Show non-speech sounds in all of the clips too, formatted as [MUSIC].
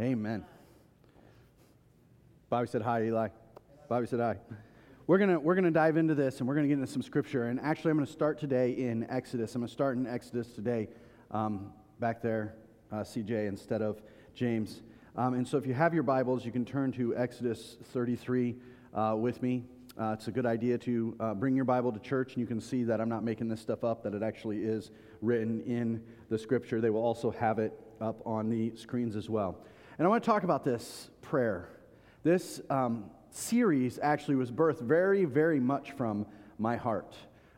Amen. Bobby said hi, Eli. Bobby said hi. We're going we're gonna dive into this and we're going to get into some scripture. And actually, I'm going to start today in Exodus. I'm going to start in Exodus today, um, back there, uh, CJ, instead of James. Um, and so, if you have your Bibles, you can turn to Exodus 33 uh, with me. Uh, it's a good idea to uh, bring your Bible to church, and you can see that I'm not making this stuff up, that it actually is written in the scripture. They will also have it up on the screens as well. And I want to talk about this prayer. This um, series actually was birthed very, very much from my heart.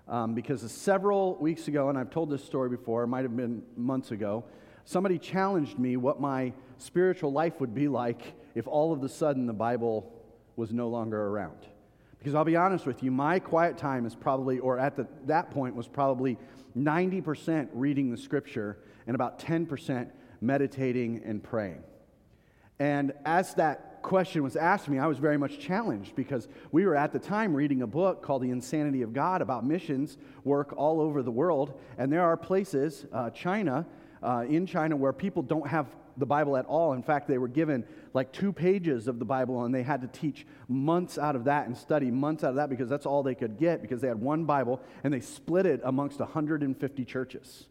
Um, because several weeks ago, and I've told this story before, it might have been months ago, somebody challenged me what my spiritual life would be like if all of a sudden the Bible was no longer around. Because I'll be honest with you, my quiet time is probably, or at the, that point, was probably 90% reading the scripture and about 10% meditating and praying. And as that question was asked me, I was very much challenged because we were at the time reading a book called The Insanity of God about missions work all over the world. And there are places, uh, China, uh, in China, where people don't have the Bible at all. In fact, they were given like two pages of the Bible and they had to teach months out of that and study months out of that because that's all they could get because they had one Bible and they split it amongst 150 churches.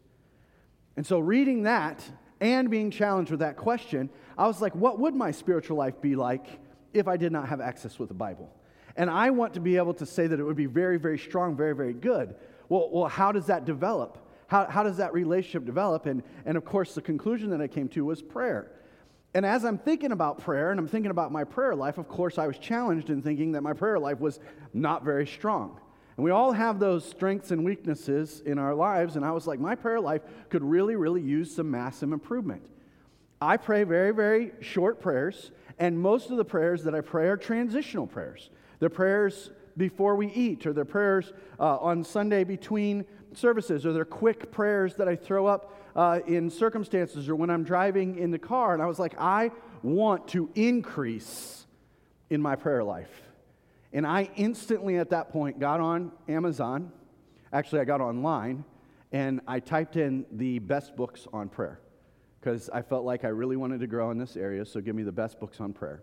And so, reading that and being challenged with that question, I was like, what would my spiritual life be like if I did not have access with the Bible? And I want to be able to say that it would be very, very strong, very, very good. Well, well how does that develop? How, how does that relationship develop? And, and of course, the conclusion that I came to was prayer. And as I'm thinking about prayer and I'm thinking about my prayer life, of course, I was challenged in thinking that my prayer life was not very strong. And we all have those strengths and weaknesses in our lives. And I was like, my prayer life could really, really use some massive improvement. I pray very, very short prayers. And most of the prayers that I pray are transitional prayers. They're prayers before we eat, or they're prayers uh, on Sunday between services, or they're quick prayers that I throw up uh, in circumstances or when I'm driving in the car. And I was like, I want to increase in my prayer life. And I instantly at that point got on Amazon. Actually, I got online and I typed in the best books on prayer because I felt like I really wanted to grow in this area, so give me the best books on prayer.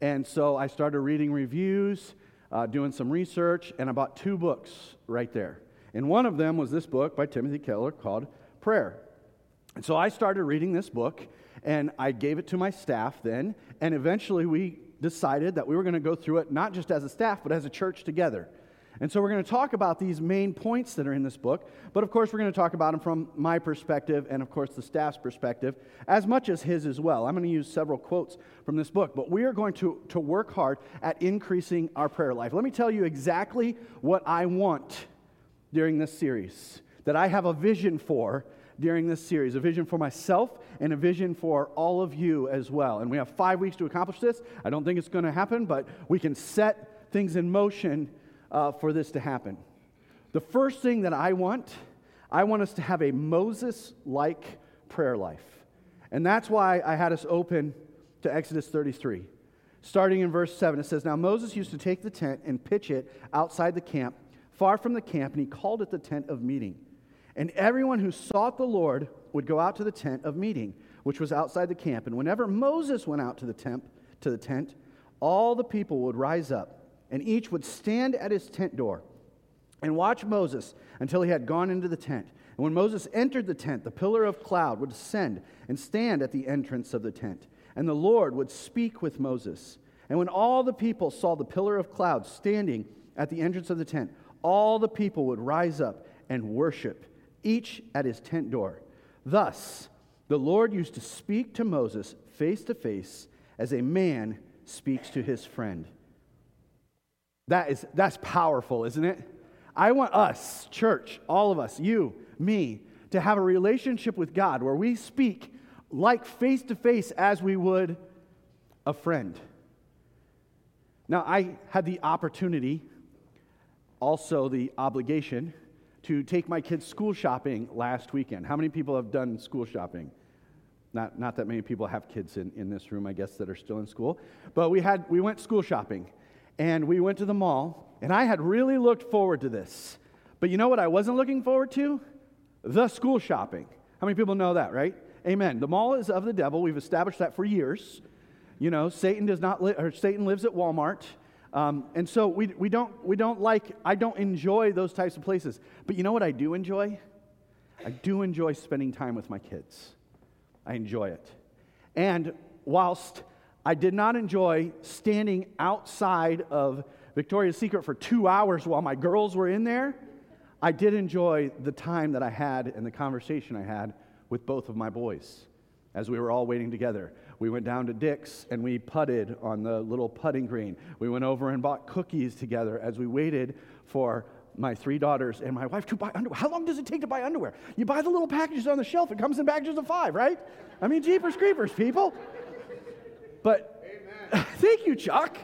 And so I started reading reviews, uh, doing some research, and I bought two books right there. And one of them was this book by Timothy Keller called Prayer. And so I started reading this book, and I gave it to my staff then, and eventually we decided that we were going to go through it not just as a staff, but as a church together. And so we're going to talk about these main points that are in this book, but of course we're going to talk about them from my perspective and of course the staff's perspective, as much as his as well. I'm going to use several quotes from this book, but we are going to, to work hard at increasing our prayer life. Let me tell you exactly what I want during this series, that I have a vision for during this series a vision for myself and a vision for all of you as well. And we have five weeks to accomplish this. I don't think it's going to happen, but we can set things in motion uh, for this to happen. The first thing that I want, I want us to have a Moses like prayer life. And that's why I had us open to Exodus 33. Starting in verse 7, it says, Now Moses used to take the tent and pitch it outside the camp, far from the camp, and he called it the tent of meeting. And everyone who sought the Lord would go out to the tent of meeting, which was outside the camp. And whenever Moses went out to the tent, to the tent, all the people would rise up, and each would stand at his tent door and watch Moses until he had gone into the tent. And when Moses entered the tent, the pillar of cloud would descend and stand at the entrance of the tent. And the Lord would speak with Moses. And when all the people saw the pillar of cloud standing at the entrance of the tent, all the people would rise up and worship each at his tent door. Thus, the Lord used to speak to Moses face to face as a man speaks to his friend. That is, that's powerful, isn't it? I want us, church, all of us, you, me, to have a relationship with God where we speak like face to face as we would a friend. Now, I had the opportunity, also the obligation, to take my kids school shopping last weekend. How many people have done school shopping? Not, not that many people have kids in, in this room, I guess, that are still in school. But we, had, we went school shopping, and we went to the mall, and I had really looked forward to this. But you know what I wasn't looking forward to? The school shopping. How many people know that, right? Amen. The mall is of the devil. We've established that for years. You know, Satan does not li- or Satan lives at Walmart. Um, and so we, we, don't, we don't like, I don't enjoy those types of places. But you know what I do enjoy? I do enjoy spending time with my kids. I enjoy it. And whilst I did not enjoy standing outside of Victoria's Secret for two hours while my girls were in there, I did enjoy the time that I had and the conversation I had with both of my boys as we were all waiting together. We went down to Dick's and we putted on the little putting green. We went over and bought cookies together as we waited for my three daughters and my wife to buy underwear. How long does it take to buy underwear? You buy the little packages on the shelf, it comes in packages of five, right? I mean, jeepers creepers, people. But [LAUGHS] thank you, Chuck.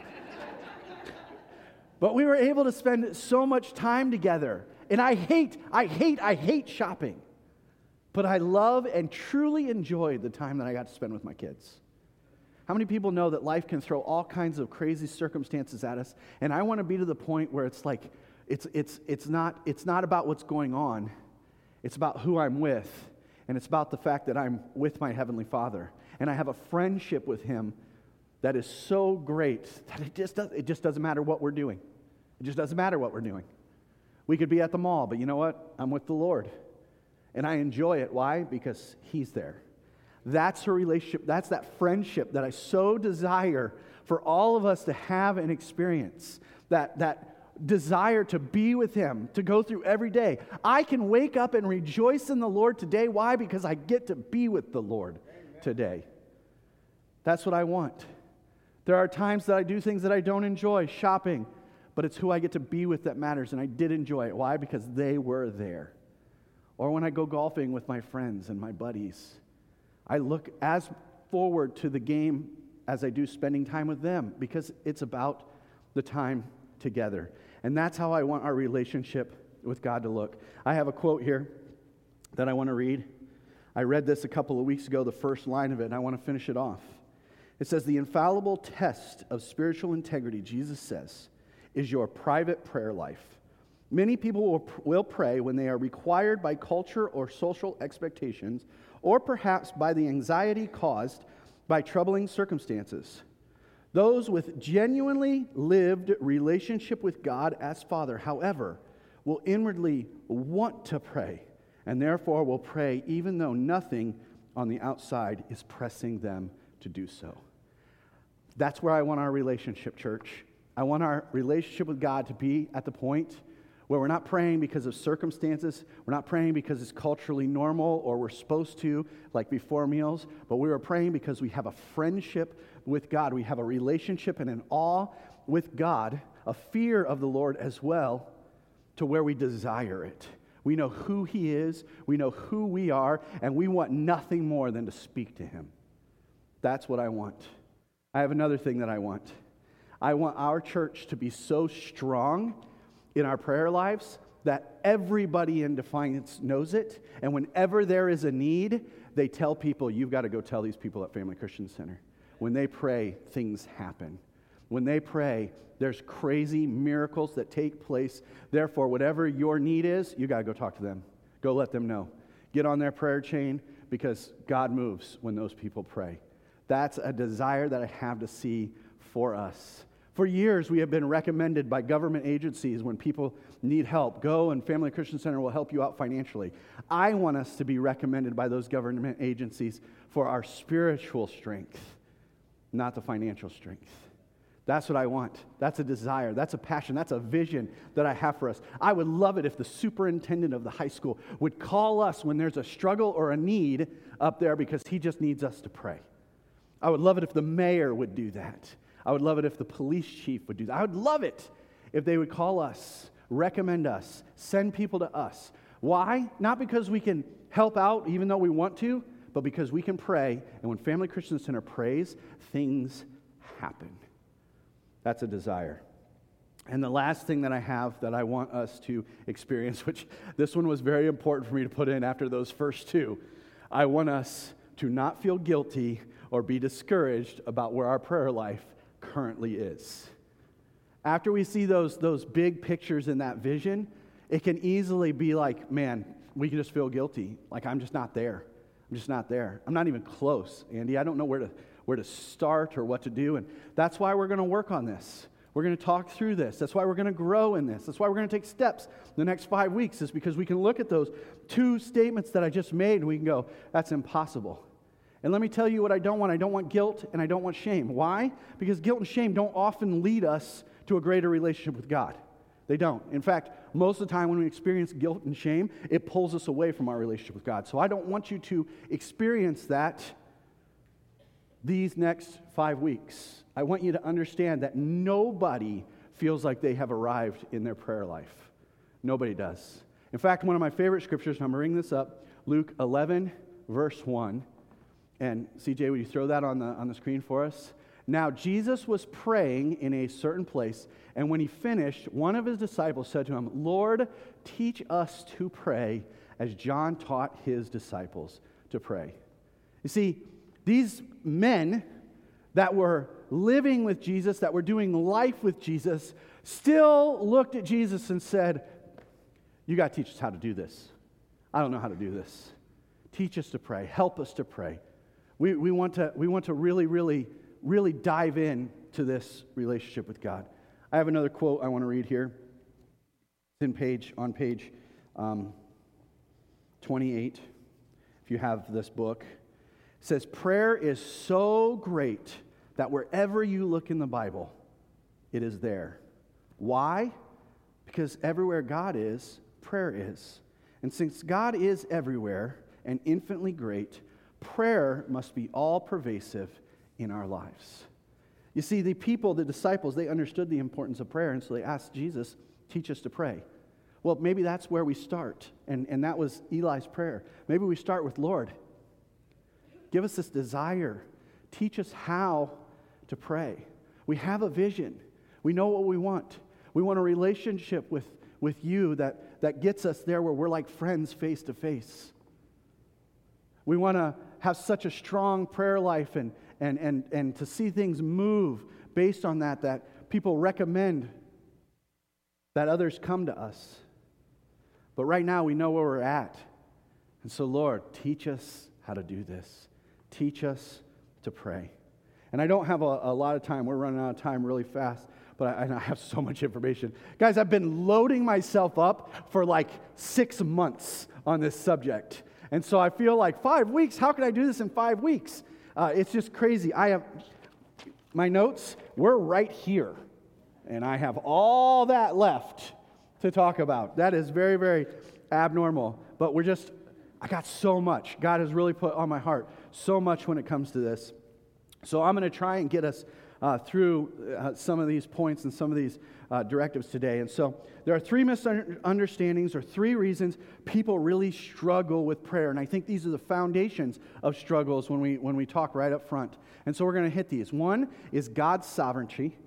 but we were able to spend so much time together. And I hate, I hate, I hate shopping. But I love and truly enjoy the time that I got to spend with my kids. How many people know that life can throw all kinds of crazy circumstances at us? And I want to be to the point where it's like, it's, it's, it's, not, it's not about what's going on, it's about who I'm with. And it's about the fact that I'm with my Heavenly Father. And I have a friendship with Him that is so great that it just, does, it just doesn't matter what we're doing. It just doesn't matter what we're doing. We could be at the mall, but you know what? I'm with the Lord. And I enjoy it. Why? Because He's there. That's a relationship, that's that friendship that I so desire for all of us to have and experience. That, that desire to be with Him, to go through every day. I can wake up and rejoice in the Lord today. Why? Because I get to be with the Lord Amen. today. That's what I want. There are times that I do things that I don't enjoy, shopping, but it's who I get to be with that matters, and I did enjoy it. Why? Because they were there. Or when I go golfing with my friends and my buddies I look as forward to the game as I do spending time with them because it's about the time together. And that's how I want our relationship with God to look. I have a quote here that I want to read. I read this a couple of weeks ago, the first line of it, and I want to finish it off. It says, The infallible test of spiritual integrity, Jesus says, is your private prayer life. Many people will, will pray when they are required by culture or social expectations or perhaps by the anxiety caused by troubling circumstances. Those with genuinely lived relationship with God as Father, however, will inwardly want to pray and therefore will pray even though nothing on the outside is pressing them to do so. That's where I want our relationship, church. I want our relationship with God to be at the point where we're not praying because of circumstances, we're not praying because it's culturally normal or we're supposed to, like before meals, but we are praying because we have a friendship with God. We have a relationship and an awe with God, a fear of the Lord as well, to where we desire it. We know who He is, we know who we are, and we want nothing more than to speak to Him. That's what I want. I have another thing that I want. I want our church to be so strong in our prayer lives that everybody in Defiance knows it. And whenever there is a need, they tell people, you've got to go tell these people at Family Christian Center. When they pray, things happen. When they pray, there's crazy miracles that take place. Therefore, whatever your need is, you got to go talk to them. Go let them know. Get on their prayer chain because God moves when those people pray. That's a desire that I have to see for us. For years, we have been recommended by government agencies when people need help. Go and Family Christian Center will help you out financially. I want us to be recommended by those government agencies for our spiritual strength, not the financial strength. That's what I want. That's a desire. That's a passion. That's a vision that I have for us. I would love it if the superintendent of the high school would call us when there's a struggle or a need up there because he just needs us to pray. I would love it if the mayor would do that. I would love it if the police chief would do that. I would love it if they would call us, recommend us, send people to us. Why? Not because we can help out even though we want to, but because we can pray. And when Family Christian Center prays, things happen. That's a desire. And the last thing that I have that I want us to experience, [LAUGHS] which this one was very important for me to put in after those first two, I want us to not feel guilty or be discouraged about where our prayer life currently is. After we see those, those big pictures in that vision, it can easily be like, man, we can just feel guilty. Like, I'm just not there. I'm just not there. I'm not even close, Andy. I don't know where to, where to start or what to do. And that's why we're going to work on this. We're going to talk through this. That's why we're going to grow in this. That's why we're going to take steps the next five weeks, is because we can look at those two statements that I just made and we can go, that's impossible. And let me tell you what I don't want. I don't want guilt and I don't want shame. Why? Because guilt and shame don't often lead us to a greater relationship with God. They don't. In fact, most of the time when we experience guilt and shame, it pulls us away from our relationship with God. So I don't want you to experience that these next five weeks. I want you to understand that nobody feels like they have arrived in their prayer life. Nobody does. In fact, one of my favorite scriptures, and I'm going to bringing this up, Luke 11, verse 1. And CJ, would you throw that on the, on the screen for us? Now, Jesus was praying in a certain place, and when he finished, one of his disciples said to him, Lord, teach us to pray as John taught his disciples to pray. You see, these men that were living with Jesus, that were doing life with Jesus, still looked at Jesus and said, You got to teach us how to do this. I don't know how to do this. Teach us to pray. Help us to pray. We, we, want, to, we want to really, really, really dive in to this relationship with God. I have another quote I want to read here. It's in page, on page um, 28, if you have this book. It says, Prayer is so great that wherever you look in the Bible, it is there. Why? Because everywhere God is, prayer is. And since God is everywhere and infinitely great, prayer must be all pervasive in our lives. You see, the people, the disciples, they understood the importance of prayer, and so they asked Jesus, teach us to pray. Well, maybe that's where we start. And, and that was Eli's prayer. Maybe we start with, Lord, give us this desire. Teach us how to pray. We have a vision. We know what we want. We want a relationship with, with you that, that gets us there where we're like friends face to face. We want to have such a strong prayer life and, and, and, and to see things move based on that, that people recommend that others come to us. But right now, we know where we're at. And so, Lord, teach us how to do this. Teach us to pray. And I don't have a, a lot of time. We're running out of time really fast, but I, I have so much information. Guys, I've been loading myself up for like six months on this subject. And so I feel like five weeks, how can I do this in five weeks? Uh, it's just crazy. I have my notes, we're right here. And I have all that left to talk about. That is very, very abnormal. But we're just, I got so much. God has really put on my heart so much when it comes to this. So I'm going to try and get us uh, through uh, some of these points and some of these uh, directives today. And so there are three misunderstandings or three reasons people really struggle with prayer. And I think these are the foundations of struggles when we, when we talk right up front. And so we're going to hit these. One is God's sovereignty,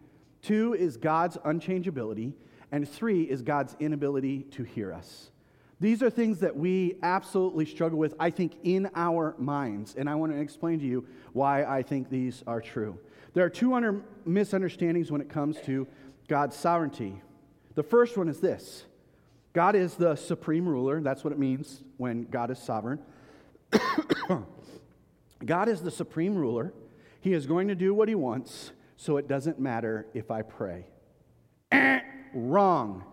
two is God's unchangeability, and three is God's inability to hear us. These are things that we absolutely struggle with, I think, in our minds. And I want to explain to you why I think these are true. There are two under- misunderstandings when it comes to God's sovereignty. The first one is this God is the supreme ruler. That's what it means when God is sovereign. [COUGHS] God is the supreme ruler. He is going to do what he wants, so it doesn't matter if I pray. [COUGHS] wrong.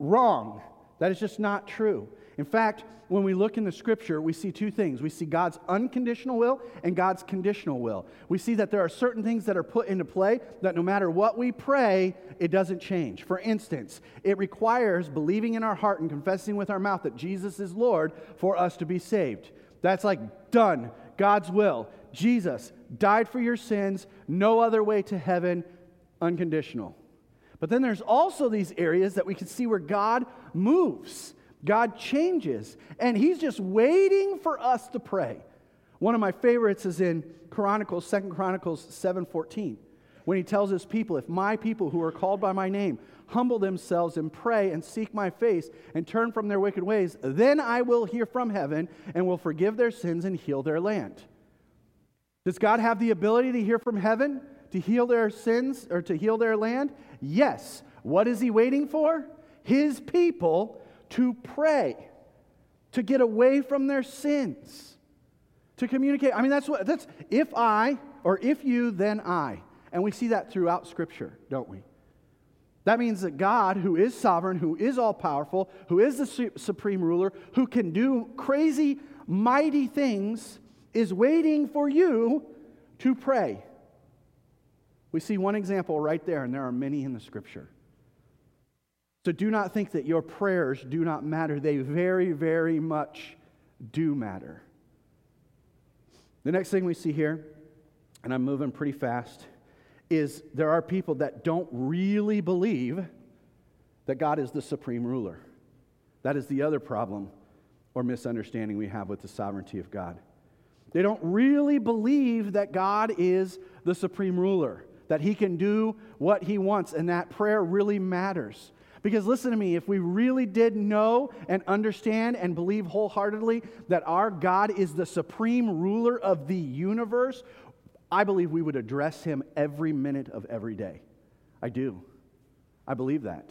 Wrong. That is just not true. In fact, when we look in the scripture, we see two things. We see God's unconditional will and God's conditional will. We see that there are certain things that are put into play that no matter what we pray, it doesn't change. For instance, it requires believing in our heart and confessing with our mouth that Jesus is Lord for us to be saved. That's like done. God's will. Jesus died for your sins, no other way to heaven, unconditional. But then there's also these areas that we can see where God moves, God changes, and He's just waiting for us to pray. One of my favorites is in Chronicles, Second Chronicles 7:14, when he tells his people, if my people who are called by my name humble themselves and pray and seek my face and turn from their wicked ways, then I will hear from heaven and will forgive their sins and heal their land. Does God have the ability to hear from heaven? to heal their sins or to heal their land? Yes. What is he waiting for? His people to pray, to get away from their sins. To communicate. I mean, that's what, that's if I, or if you, then I. And we see that throughout Scripture, don't we? That means that God, who is sovereign, who is all powerful, who is the su- supreme ruler, who can do crazy, mighty things, is waiting for you to pray. We see one example right there, and there are many in the scripture. So do not think that your prayers do not matter. They very, very much do matter. The next thing we see here, and I'm moving pretty fast, is there are people that don't really believe that God is the supreme ruler. That is the other problem or misunderstanding we have with the sovereignty of God. They don't really believe that God is the supreme ruler, that he can do what he wants, and that prayer really matters. Because listen to me, if we really did know and understand and believe wholeheartedly that our God is the supreme ruler of the universe, I believe we would address him every minute of every day. I do. I believe that.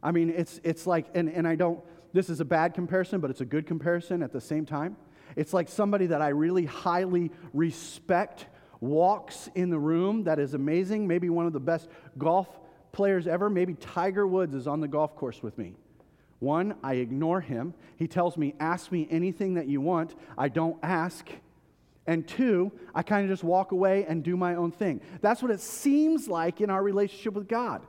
I mean, it's, it's like, and, and I don't, this is a bad comparison, but it's a good comparison at the same time. It's like somebody that I really highly respect walks in the room that is amazing, maybe one of the best golf players ever. Maybe Tiger Woods is on the golf course with me. One, I ignore him. He tells me, Ask me anything that you want. I don't ask. And two, I kind of just walk away and do my own thing. That's what it seems like in our relationship with God.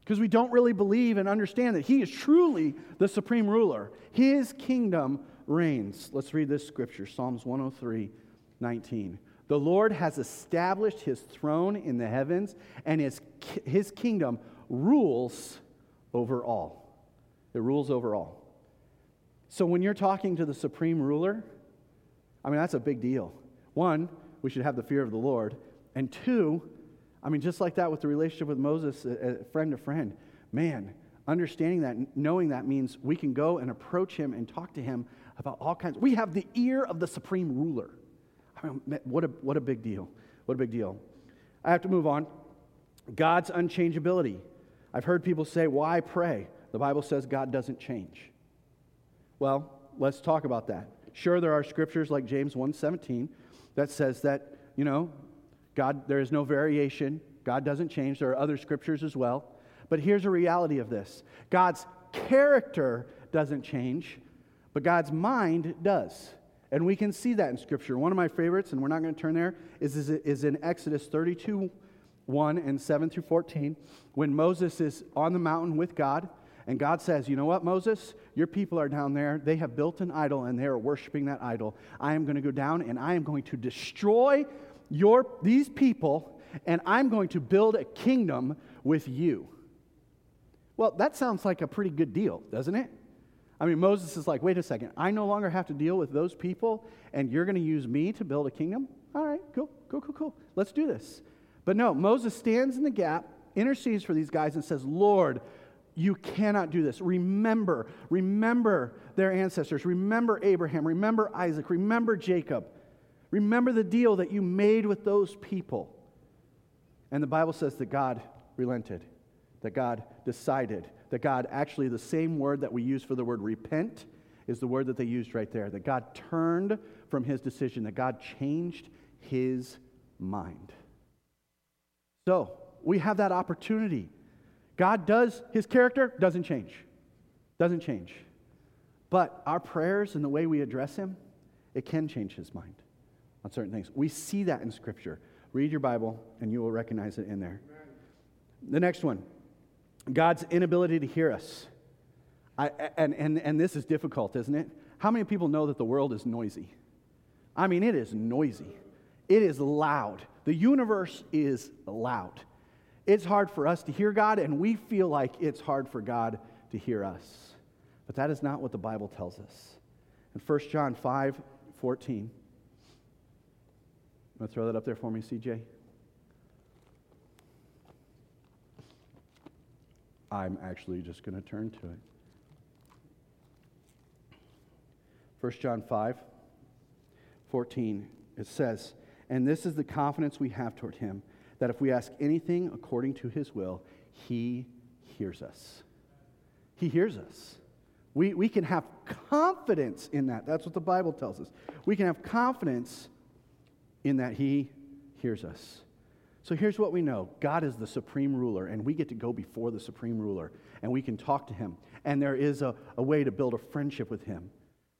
Because we don't really believe and understand that He is truly the supreme ruler. His kingdom reigns. Let's read this scripture Psalms 103 19. The Lord has established his throne in the heavens, and his, his kingdom rules over all. It rules over all. So when you're talking to the supreme ruler, I mean, that's a big deal. One, we should have the fear of the Lord. And two, I mean, just like that with the relationship with Moses, friend to friend, man, understanding that, knowing that means we can go and approach him and talk to him about all kinds. We have the ear of the supreme ruler. I mean, what a, what a big deal. What a big deal. I have to move on. God's unchangeability. I've heard people say, why pray? The Bible says God doesn't change. Well, let's talk about that. Sure, there are scriptures like James 1:17 that says that, you know, God, there is no variation. God doesn't change. There are other scriptures as well. But here's a reality of this God's character doesn't change, but God's mind does. And we can see that in Scripture. One of my favorites, and we're not going to turn there, is, is, is in Exodus 32 1 and 7 through 14, when Moses is on the mountain with God. And God says, You know what, Moses? Your people are down there. They have built an idol and they are worshiping that idol. I am going to go down and I am going to destroy your, these people and I'm going to build a kingdom with you. Well, that sounds like a pretty good deal, doesn't it? I mean, Moses is like, wait a second, I no longer have to deal with those people, and you're going to use me to build a kingdom? All right, cool, cool, cool, cool. Let's do this. But no, Moses stands in the gap, intercedes for these guys, and says, Lord, you cannot do this. Remember, remember their ancestors. Remember Abraham. Remember Isaac. Remember Jacob. Remember the deal that you made with those people. And the Bible says that God relented, that God decided that God, actually, the same word that we use for the word repent is the word that they used right there. That God turned from his decision, that God changed his mind. So, we have that opportunity. God does, his character doesn't change. Doesn't change. But our prayers and the way we address him, it can change his mind on certain things. We see that in Scripture. Read your Bible, and you will recognize it in there. The next one God's inability to hear us. I, and, and, and this is difficult, isn't it? How many people know that the world is noisy? I mean, it is noisy. It is loud. The universe is loud. It's hard for us to hear God, and we feel like it's hard for God to hear us. But that is not what the Bible tells us. In 1 John 5 14, I'm going to throw that up there for me, CJ. I'm actually just going to turn to it. 1 John 5 14, it says, And this is the confidence we have toward him, that if we ask anything according to his will, he hears us. He hears us. We, we can have confidence in that. That's what the Bible tells us. We can have confidence in that He hears us. So here's what we know God is the supreme ruler, and we get to go before the supreme ruler, and we can talk to Him. And there is a, a way to build a friendship with Him.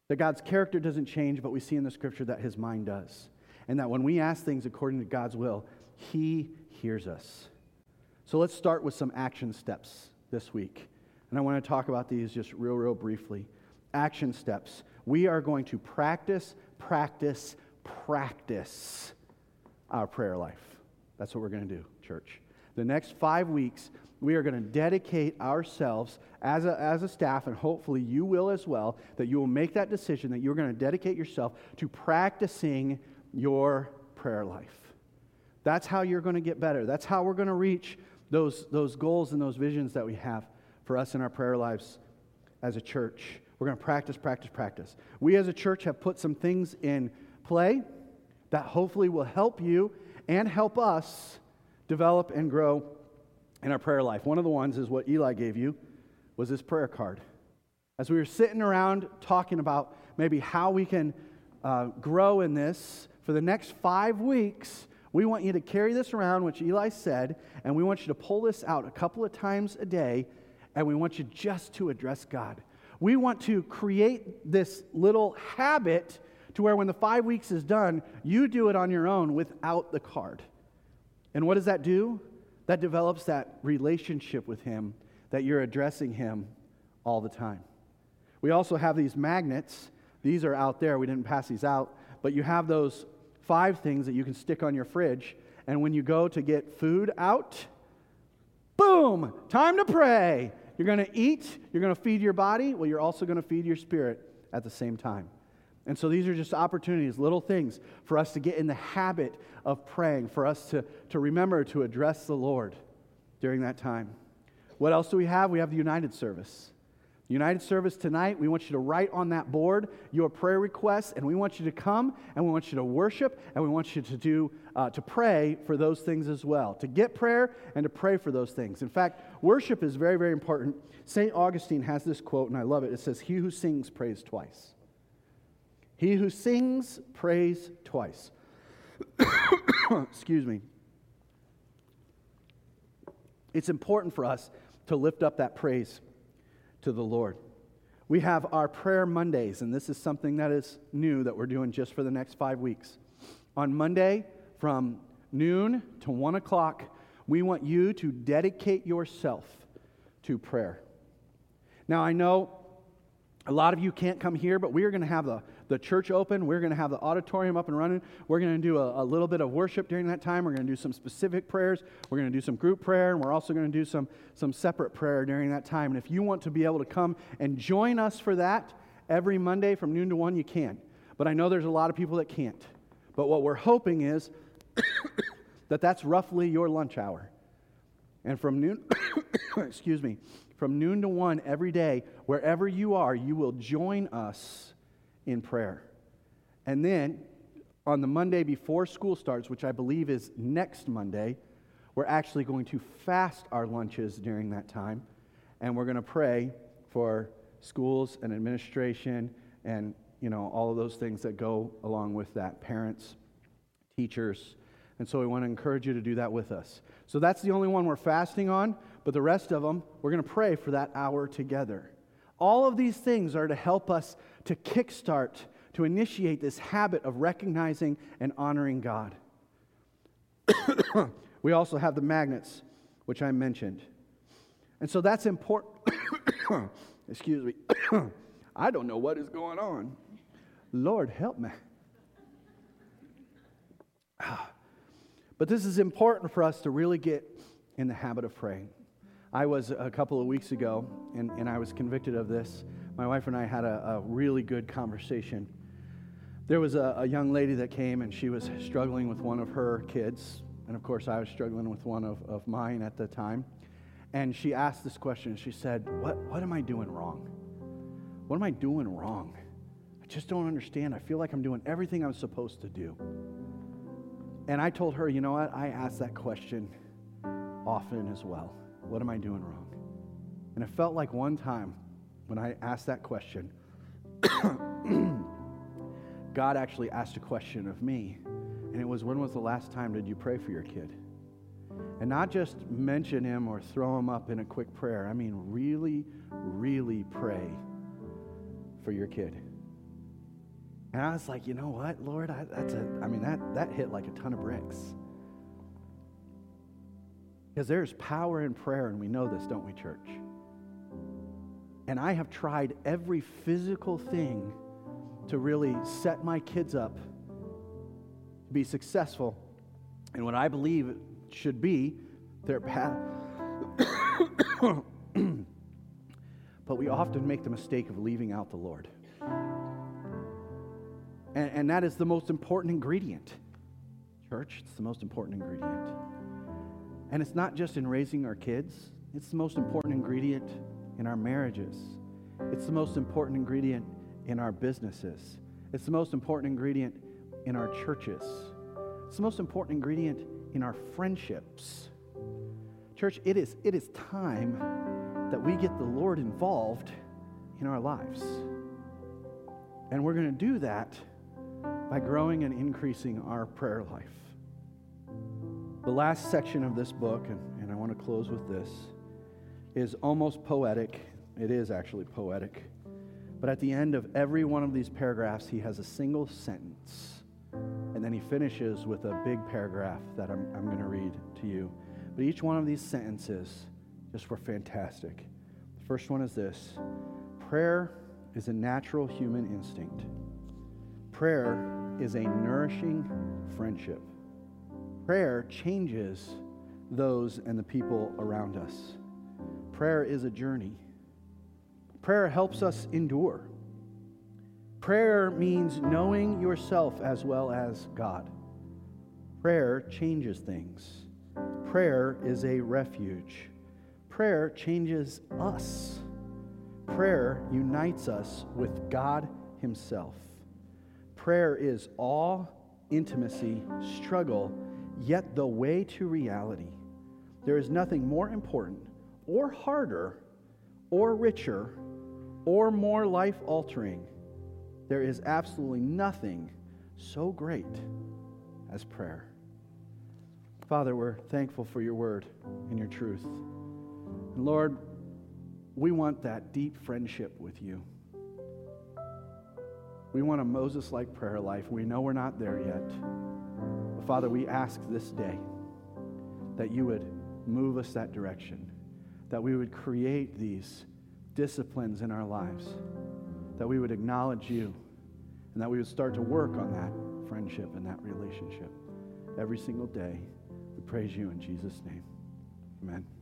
That God's character doesn't change, but we see in the scripture that His mind does. And that when we ask things according to God's will, He hears us. So let's start with some action steps this week. And I want to talk about these just real, real briefly. Action steps. We are going to practice, practice, practice our prayer life. That's what we're going to do, church. The next five weeks, we are going to dedicate ourselves as a, as a staff, and hopefully you will as well, that you will make that decision that you're going to dedicate yourself to practicing your prayer life. That's how you're going to get better. That's how we're going to reach those, those goals and those visions that we have for us in our prayer lives as a church. We're going to practice, practice, practice. We as a church have put some things in play that hopefully will help you and help us develop and grow in our prayer life. One of the ones is what Eli gave you was this prayer card. As we were sitting around talking about maybe how we can uh, grow in this for the next five weeks, we want you to carry this around, which Eli said, and we want you to pull this out a couple of times a day, and we want you just to address God. We want to create this little habit to where when the five weeks is done, you do it on your own without the card. And what does that do? That develops that relationship with Him that you're addressing Him all the time. We also have these magnets. These are out there. We didn't pass these out, but you have those five things that you can stick on your fridge. And when you go to get food out, boom, time to pray. You're going to eat, you're going to feed your body, well, you're also going to feed your spirit at the same time. And so these are just opportunities, little things for us to get in the habit of praying, for us to, to remember to address the Lord during that time. What else do we have? We have the United Service. United Service tonight, we want you to write on that board your prayer requests, and we want you to come and we want you to worship and we want you to do uh, to pray for those things as well, to get prayer and to pray for those things. In fact, worship is very, very important. St. Augustine has this quote, and I love it. It says, He who sings prays twice. He who sings prays twice. [COUGHS] Excuse me. It's important for us to lift up that praise to the Lord. We have our prayer Mondays, and this is something that is new that we're doing just for the next five weeks. On Monday, from noon to one o'clock, we want you to dedicate yourself to prayer. Now, I know a lot of you can't come here, but we are going to have the the church open. We're going to have the auditorium up and running. We're going to do a, a little bit of worship during that time. We're going to do some specific prayers. We're going to do some group prayer, and we're also going to do some, some separate prayer during that time. And if you want to be able to come and join us for that every Monday from noon to 1, you can. But I know there's a lot of people that can't. But what we're hoping is [COUGHS] that that's roughly your lunch hour. And from noon, [COUGHS] excuse me, from noon to 1 every day, wherever you are, you will join us in prayer. And then on the Monday before school starts, which I believe is next Monday, we're actually going to fast our lunches during that time. And we're going to pray for schools and administration and you know all of those things that go along with that parents teachers and so we want to encourage you to do that with us so that's the only one we're fasting on but the rest of them we're going to pray for that hour together all of these things are to help us to kickstart, to initiate this habit of recognizing and honoring God. [COUGHS] we also have the magnets, which I mentioned. And so that's important. [COUGHS] Excuse me. [COUGHS] I don't know what is going on. Lord, help me. [SIGHS] But this is important for us to really get in the habit of praying. I was a couple of weeks ago, and, and I was convicted of this. My wife and I had a, a really good conversation. There was a, a, young lady that came, and she was struggling with one of her kids. And of course, I was struggling with one of, of mine at the time. And she asked this question. She said, what, what am I doing wrong? What am I doing wrong? I just don't understand. I feel like I'm doing everything I'm supposed to do. And I told her, you know what? I ask that question often as well. What am I doing wrong? And it felt like one time when I asked that question, [COUGHS] God actually asked a question of me. And it was, when was the last time did you pray for your kid? And not just mention him or throw him up in a quick prayer. I mean, really, really pray for your kid. And I was like, you know what, Lord? I, that's a, I mean, that, that hit like a ton of bricks. Because there's power in prayer, and we know this, don't we, church? And I have tried every physical thing to really set my kids up to be successful in what I believe should be their path. [COUGHS] but we often make the mistake of leaving out the Lord. And, and that is the most important ingredient. Church, it's the most important ingredient. And it's not just in raising our kids, it's the most important ingredient in our marriages. It's the most important ingredient in our businesses. It's the most important ingredient in our churches. It's the most important ingredient in our friendships. Church, it is, it is time that we get the Lord involved in our lives. And we're going to do that by growing and increasing our prayer life. The last section of this book, and, and I want to close with this, is almost poetic. It is actually poetic. But at the end of every one of these paragraphs, he has a single sentence. And then he finishes with a big paragraph that I'm, I'm going to read to you. But each one of these sentences just were fantastic. The first one is this Prayer is a natural human instinct. Prayer is a nourishing friendship. Prayer changes those and the people around us. Prayer is a journey. Prayer helps us endure. Prayer means knowing yourself as well as God. Prayer changes things. Prayer is a refuge. Prayer changes us. Prayer unites us with God Himself. Prayer is awe, intimacy, struggle, yet the way to reality. There is nothing more important or harder or richer or more life altering. There is absolutely nothing so great as prayer. Father, we're thankful for your word and your truth. And Lord, we want that deep friendship with you. We want a Moses like prayer life. We know we're not there yet. Father, we ask this day that you would move us that direction, that we would create these disciplines in our lives, that we would acknowledge you, and that we would start to work on that friendship and that relationship every single day. We praise you in Jesus' name. Amen.